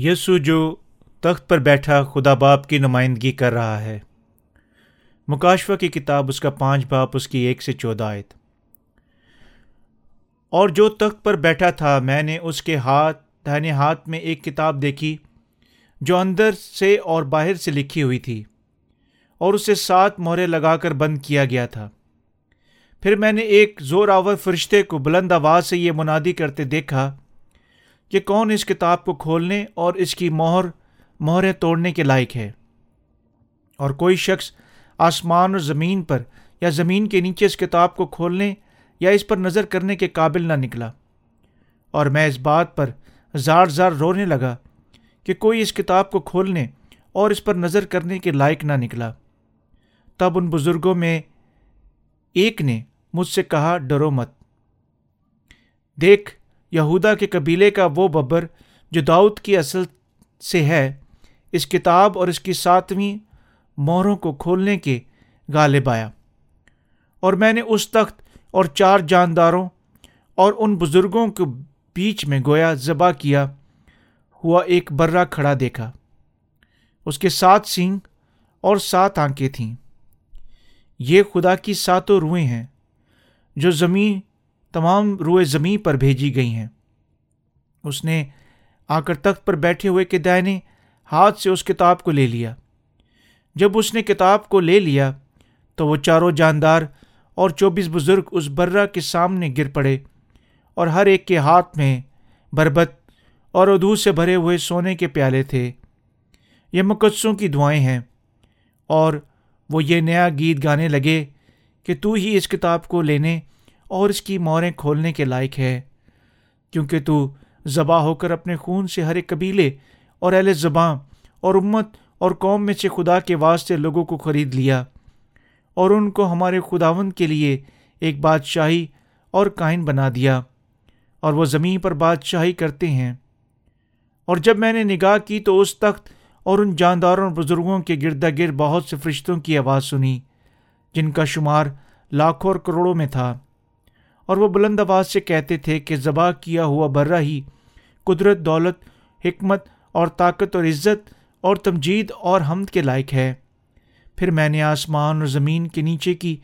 یسو جو تخت پر بیٹھا خدا باپ کی نمائندگی کر رہا ہے۔ مکاشفہ کی کتاب اس کا پانچ باپ، اس کی ایک سے چودہ آیت۔ اور جو تخت پر بیٹھا تھا، میں نے اس کے ہاتھ، دہنے ہاتھ میں ایک کتاب دیکھی، جو اندر سے اور باہر سے لکھی ہوئی تھی، اور اسے سات مہرے لگا کر بند کیا گیا تھا۔ پھر میں نے ایک زور آور فرشتے کو بلند آواز سے یہ منادی کرتے دیکھا کہ کون اس کتاب کو کھولنے اور اس کی مہر، مہریں توڑنے کے لائق ہے۔ اور کوئی شخص آسمان اور زمین پر یا زمین کے نیچے اس کتاب کو کھولنے یا اس پر نظر کرنے کے قابل نہ نکلا۔ اور میں اس بات پر زار زار رونے لگا کہ کوئی اس کتاب کو کھولنے اور اس پر نظر کرنے کے لائق نہ نکلا۔ تب ان بزرگوں میں ایک نے مجھ سے کہا، ڈرو مت۔ دیکھ یہودا کے قبیلے کا وہ ببر جو داؤد کی اصل سے ہے، اس کتاب اور اس کی ساتویں مہروں کو کھولنے کے غالب آیا۔ اور میں نے اس تخت اور چار جانداروں اور ان بزرگوں کے بیچ میں گویا ذبح کیا، ہوا ایک برا کھڑا دیکھا۔ اس کے سات سینگ اور سات آنکھیں تھیں۔ یہ خدا کی ساتوں روئیں ہیں جو زمین تمام روئے زمیں پر بھیجی گئی ہیں۔ اس نے آ کر تخت پر بیٹھے ہوئے کے دائنے ہاتھ سے اس کتاب کو لے لیا۔ جب اس نے کتاب کو لے لیا تو وہ چاروں جاندار اور چوبیس بزرگ اس برا کے سامنے گر پڑے اور ہر ایک کے ہاتھ میں بربت اور ادو سے بھرے ہوئے سونے کے پیالے تھے۔ یہ مقدسوں کی دعائیں ہیں اور وہ یہ نیا گیت گانے لگے کہ تو ہی اس کتاب کو لینے اور اس کی موریں کھولنے کے لائق ہے۔ کیونکہ تو ذبح ہو کر اپنے خون سے ہر ایک قبیلے اور اہل زباں اور امت اور قوم میں سے خدا کے واسطے لوگوں کو خرید لیا اور ان کو ہمارے خداون کے لیے ایک بادشاہی اور کائن بنا دیا اور وہ زمین پر بادشاہی کرتے ہیں۔ اور جب میں نے نگاہ کی تو اس تخت اور ان جانداروں بزرگوں کے گردا گرد بہت سے فرشتوں کی آواز سنی، جن کا شمار لاکھوں اور کروڑوں میں تھا۔ اور وہ بلند آواز سے کہتے تھے کہ ذبح کیا ہوا برا ہی، قدرت، دولت، حکمت اور طاقت اور عزت اور تمجید اور حمد کے لائق ہے۔ پھر میں نے آسمان اور زمین کے نیچے کی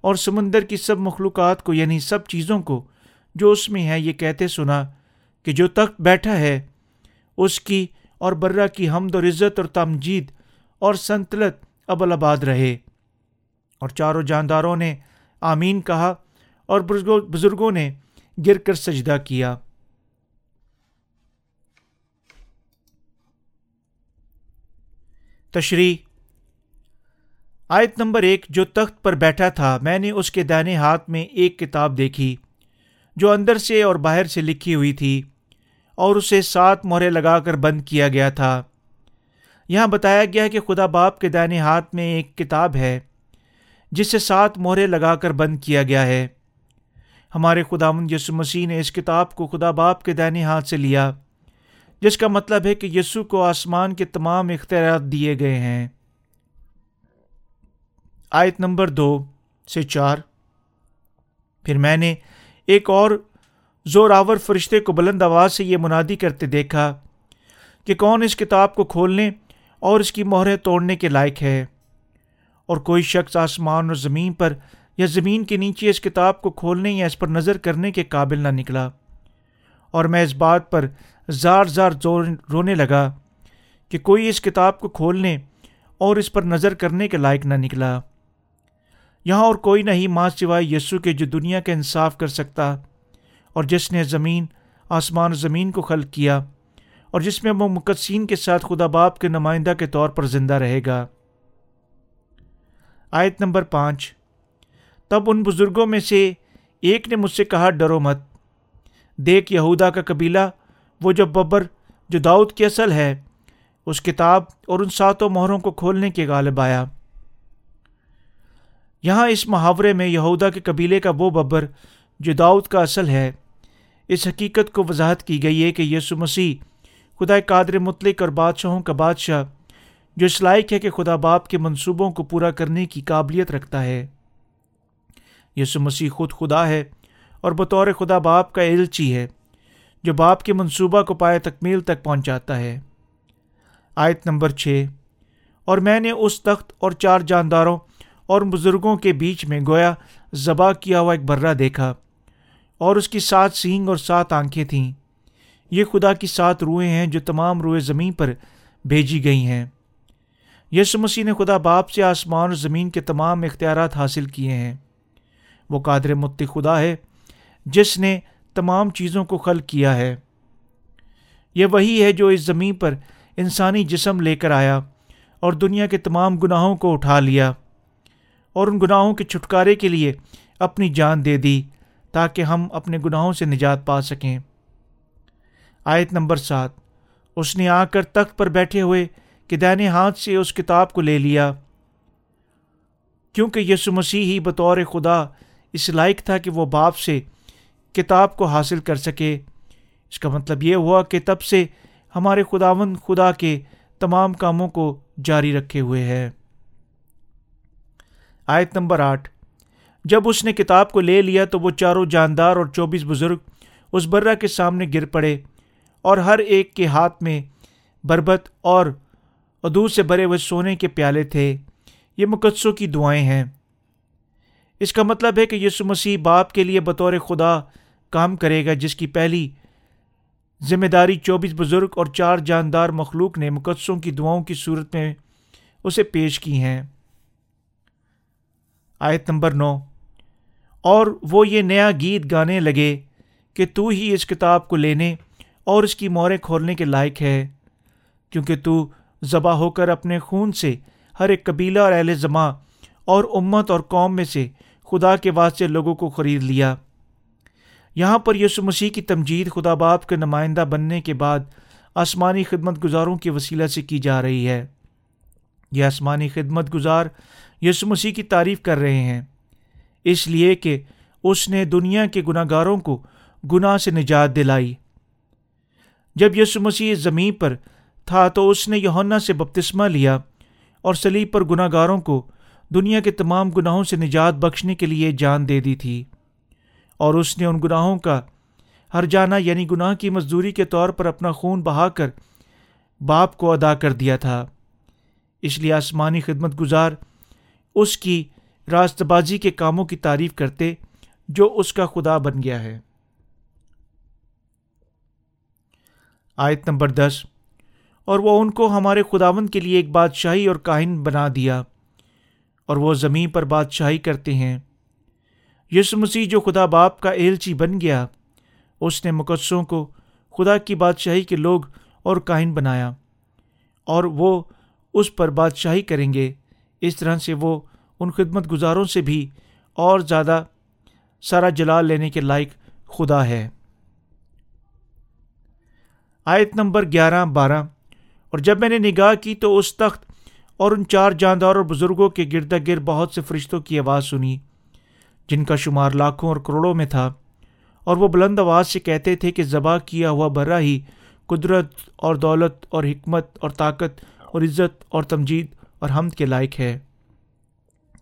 اور سمندر کی سب مخلوقات کو یعنی سب چیزوں کو جو اس میں ہے، یہ کہتے سنا کہ جو تخت بیٹھا ہے، اس کی اور برا کی حمد اور عزت اور تمجید اور سنتلت ابل آباد رہے۔ اور چاروں جانداروں نے آمین کہا اور بزرگوں نے گر کر سجدہ کیا۔ تشریح۔ آیت نمبر ایک، جو تخت پر بیٹھا تھا، میں نے اس کے دائنے ہاتھ میں ایک کتاب دیکھی، جو اندر سے اور باہر سے لکھی ہوئی تھی، اور اسے سات مہرے لگا کر بند کیا گیا تھا۔ یہاں بتایا گیا کہ خدا باپ کے دائنے ہاتھ میں ایک کتاب ہے، جسے سات مہرے لگا کر بند کیا گیا ہے۔ ہمارے خدا یسو مسیح نے اس کتاب کو خدا باپ کے دائنے ہاتھ سے لیا، جس کا مطلب ہے کہ یسو کو آسمان کے تمام اختیارات دیے گئے ہیں۔ آیت نمبر دو سے چار۔ پھر میں نے ایک اور زور آور فرشتے کو بلند آواز سے یہ منادی کرتے دیکھا کہ کون اس کتاب کو کھولنے اور اس کی مہریں توڑنے کے لائق ہے۔ اور کوئی شخص آسمان اور زمین پر یا زمین کے نیچے اس کتاب کو کھولنے یا اس پر نظر کرنے کے قابل نہ نکلا۔ اور میں اس بات پر زار زار زور رونے لگا کہ کوئی اس کتاب کو کھولنے اور اس پر نظر کرنے کے لائق نہ نکلا۔ یہاں اور کوئی نہیں، ماں سوائے یسو کے جو دنیا کا انصاف کر سکتا اور جس نے زمین، آسمان زمین کو خلق کیا اور جس میں وہ مقدسین کے ساتھ خدا باپ کے نمائندہ کے طور پر زندہ رہے گا۔ آیت نمبر پانچ۔ تب ان بزرگوں میں سے ایک نے مجھ سے کہا، ڈرو مت۔ دیکھ، یہودا کا قبیلہ، وہ جو ببر، جو داؤد کی اصل ہے، اس کتاب اور ان ساتوں مہروں کو کھولنے کے غالب آیا۔ یہاں اس محاورے میں یہودا کے قبیلے کا وہ ببر، جو داؤد کا اصل ہے، اس حقیقت کو وضاحت کی گئی ہے کہ یسو مسیح خدا قادر مطلق اور بادشاہوں کا بادشاہ، جو اس لائق ہے کہ خدا باپ کے منصوبوں کو پورا کرنے کی قابلیت رکھتا ہے۔ یسو مسیح خود خدا ہے اور بطور خدا باپ کا الچی ہے، جو باپ کے منصوبہ کو پائے تکمیل تک پہنچاتا ہے۔ آیت نمبر چھ، اور میں نے اس تخت اور چار جانداروں اور بزرگوں کے بیچ میں گویا ذبح کیا ہوا ایک برہ دیکھا اور اس کی سات سینگ اور سات آنکھیں تھیں۔ یہ خدا کی سات روئیں ہیں جو تمام روئے زمین پر بھیجی گئی ہیں۔ یسو مسیح نے خدا باپ سے آسمان اور زمین کے تمام اختیارات حاصل کیے ہیں۔ وہ قادر متی خدا ہے، جس نے تمام چیزوں کو خل کیا ہے۔ یہ وہی ہے جو اس زمین پر انسانی جسم لے کر آیا اور دنیا کے تمام گناہوں کو اٹھا لیا اور ان گناہوں کے چھٹکارے کے لیے اپنی جان دے دی تاکہ ہم اپنے گناہوں سے نجات پا سکیں۔ آیت نمبر سات، اس نے آ کر تخت پر بیٹھے ہوئے کہ دہنے ہاتھ سے اس کتاب کو لے لیا۔ کیونکہ یسو مسیح ہی بطور خدا اس لائق تھا کہ وہ باپ سے کتاب کو حاصل کر سکے۔ اس کا مطلب یہ ہوا کہ تب سے ہمارے خداون خدا کے تمام کاموں کو جاری رکھے ہوئے ہے۔ آیت نمبر آٹھ۔ جب اس نے کتاب کو لے لیا تو وہ چاروں جاندار اور چوبیس بزرگ اس برہ کے سامنے گر پڑے اور ہر ایک کے ہاتھ میں بربت اور ادور سے بھرے ہوئے سونے کے پیالے تھے۔ یہ مقدسوں کی دعائیں ہیں۔ اس کا مطلب ہے کہ یسو مسیح باپ کے لیے بطور خدا کام کرے گا، جس کی پہلی ذمہ داری چوبیس بزرگ اور چار جاندار مخلوق نے مقدسوں کی دعاؤں کی صورت میں اسے پیش کی ہیں۔ آیت نمبر نو۔ اور وہ یہ نیا گیت گانے لگے کہ تو ہی اس کتاب کو لینے اور اس کی موریں کھولنے کے لائق ہے، کیونکہ تو ذبح ہو کر اپنے خون سے ہر ایک قبیلہ اور اہل زماں اور امت اور قوم میں سے خدا کے واسطے لوگوں کو خرید لیا۔ یہاں پر یسو مسیح کی تمجید خدا باپ کے نمائندہ بننے کے بعد آسمانی خدمت گزاروں کے وسیلہ سے کی جا رہی ہے۔ یہ آسمانی خدمت گزار یسو مسیح کی تعریف کر رہے ہیں۔ اس لیے کہ اس نے دنیا کے گناہ گاروں کو گناہ سے نجات دلائی۔ جب یسو مسیح زمین پر تھا تو اس نے یونا سے بپتسمہ لیا اور سلیب پر گناہ گاروں کو دنیا کے تمام گناہوں سے نجات بخشنے کے لیے جان دے دی تھی۔ اور اس نے ان گناہوں کا ہر جانا یعنی گناہ کی مزدوری کے طور پر اپنا خون بہا کر باپ کو ادا کر دیا تھا۔ اس لیے آسمانی خدمت گزار اس کی راست بازی کے کاموں کی تعریف کرتے جو اس کا خدا بن گیا ہے۔ آیت نمبر دس، اور وہ ان کو ہمارے خداون کے لیے ایک بادشاہی اور کاہن بنا دیا۔ اور وہ زمین پر بادشاہی کرتے ہیں۔ یس مسیح جو خدا باپ کا ایلچی بن گیا، اس نے مقدسوں کو خدا کی بادشاہی کے لوگ اور کاہن بنایا اور وہ اس پر بادشاہی کریں گے۔ اس طرح سے وہ ان خدمت گزاروں سے بھی اور زیادہ سارا جلال لینے کے لائق خدا ہے۔ آیت نمبر گیارہ بارہ، اور جب میں نے نگاہ کی تو اس تخت اور ان چار جاندار اور بزرگوں کے گردا گر بہت سے فرشتوں کی آواز سنی، جن کا شمار لاکھوں اور کروڑوں میں تھا۔ اور وہ بلند آواز سے کہتے تھے کہ ذبح کیا ہوا برا ہی قدرت اور دولت اور حکمت اور طاقت اور عزت اور تمجید اور حمد کے لائق ہے۔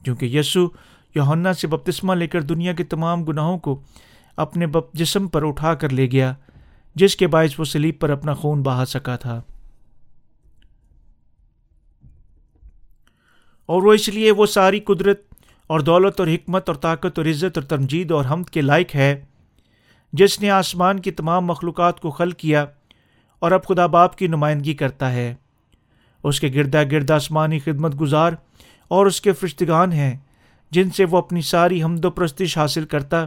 کیونکہ یسو یونا سے بپتسمہ لے کر دنیا کے تمام گناہوں کو اپنے جسم پر اٹھا کر لے گیا، جس کے باعث وہ سلیب پر اپنا خون بہا سکا تھا۔ اور وہ اس لیے وہ ساری قدرت اور دولت اور حکمت اور طاقت اور عزت اور تمجید اور حمد کے لائق ہے، جس نے آسمان کی تمام مخلوقات کو خل کیا اور اب خدا باپ کی نمائندگی کرتا ہے۔ اس کے گردا گرد آسمانی خدمت گزار اور اس کے فرشتگان ہیں، جن سے وہ اپنی ساری حمد و پرستش حاصل کرتا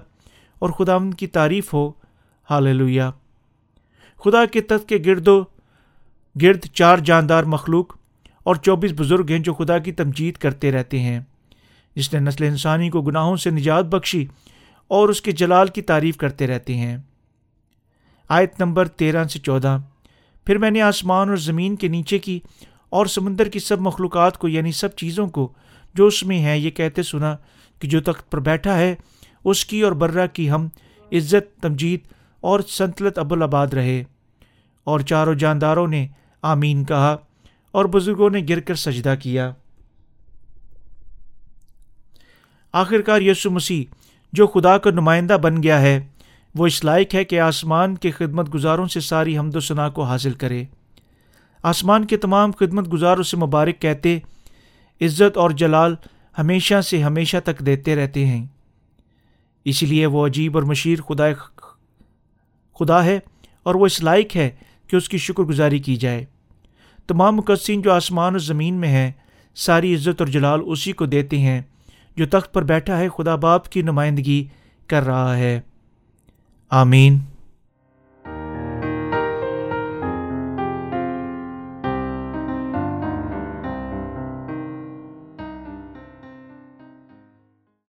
اور خدا ان کی تعریف ہو۔ حال خدا کے تخت کے گرد و گرد چار جاندار مخلوق اور چوبیس بزرگ ہیں جو خدا کی تمجید کرتے رہتے ہیں۔ جس نے نسل انسانی کو گناہوں سے نجات بخشی اور اس کے جلال کی تعریف کرتے رہتے ہیں۔ آیت نمبر تیرہ سے چودہ۔ پھر میں نے آسمان اور زمین کے نیچے کی اور سمندر کی سب مخلوقات کو یعنی سب چیزوں کو، جو اس میں ہیں، یہ کہتے سنا کہ جو تخت پر بیٹھا ہے، اس کی اور برہ کی ہم عزت، تمجید اور سنتلت ابوالآباد رہے۔ اور چاروں جانداروں نے آمین کہا۔ اور بزرگوں نے گر کر سجدہ کیا۔ آخر کار یسو مسیح، جو خدا کا نمائندہ بن گیا ہے، وہ اس لائق ہے کہ آسمان کے خدمت گزاروں سے ساری حمد و ثناء کو حاصل کرے۔ آسمان کے تمام خدمت گزار اسے مبارک کہتے، عزت اور جلال ہمیشہ سے ہمیشہ تک دیتے رہتے ہیں۔ اسی لیے وہ عجیب اور مشیر خدا خدا ہے اور وہ اس لائق ہے کہ اس کی شکر گزاری کی جائے۔ تمام مقدسین جو آسمان و زمین میں ہیں، ساری عزت اور جلال اسی کو دیتے ہیں، جو تخت پر بیٹھا ہے، خدا باپ کی نمائندگی کر رہا ہے۔ آمین۔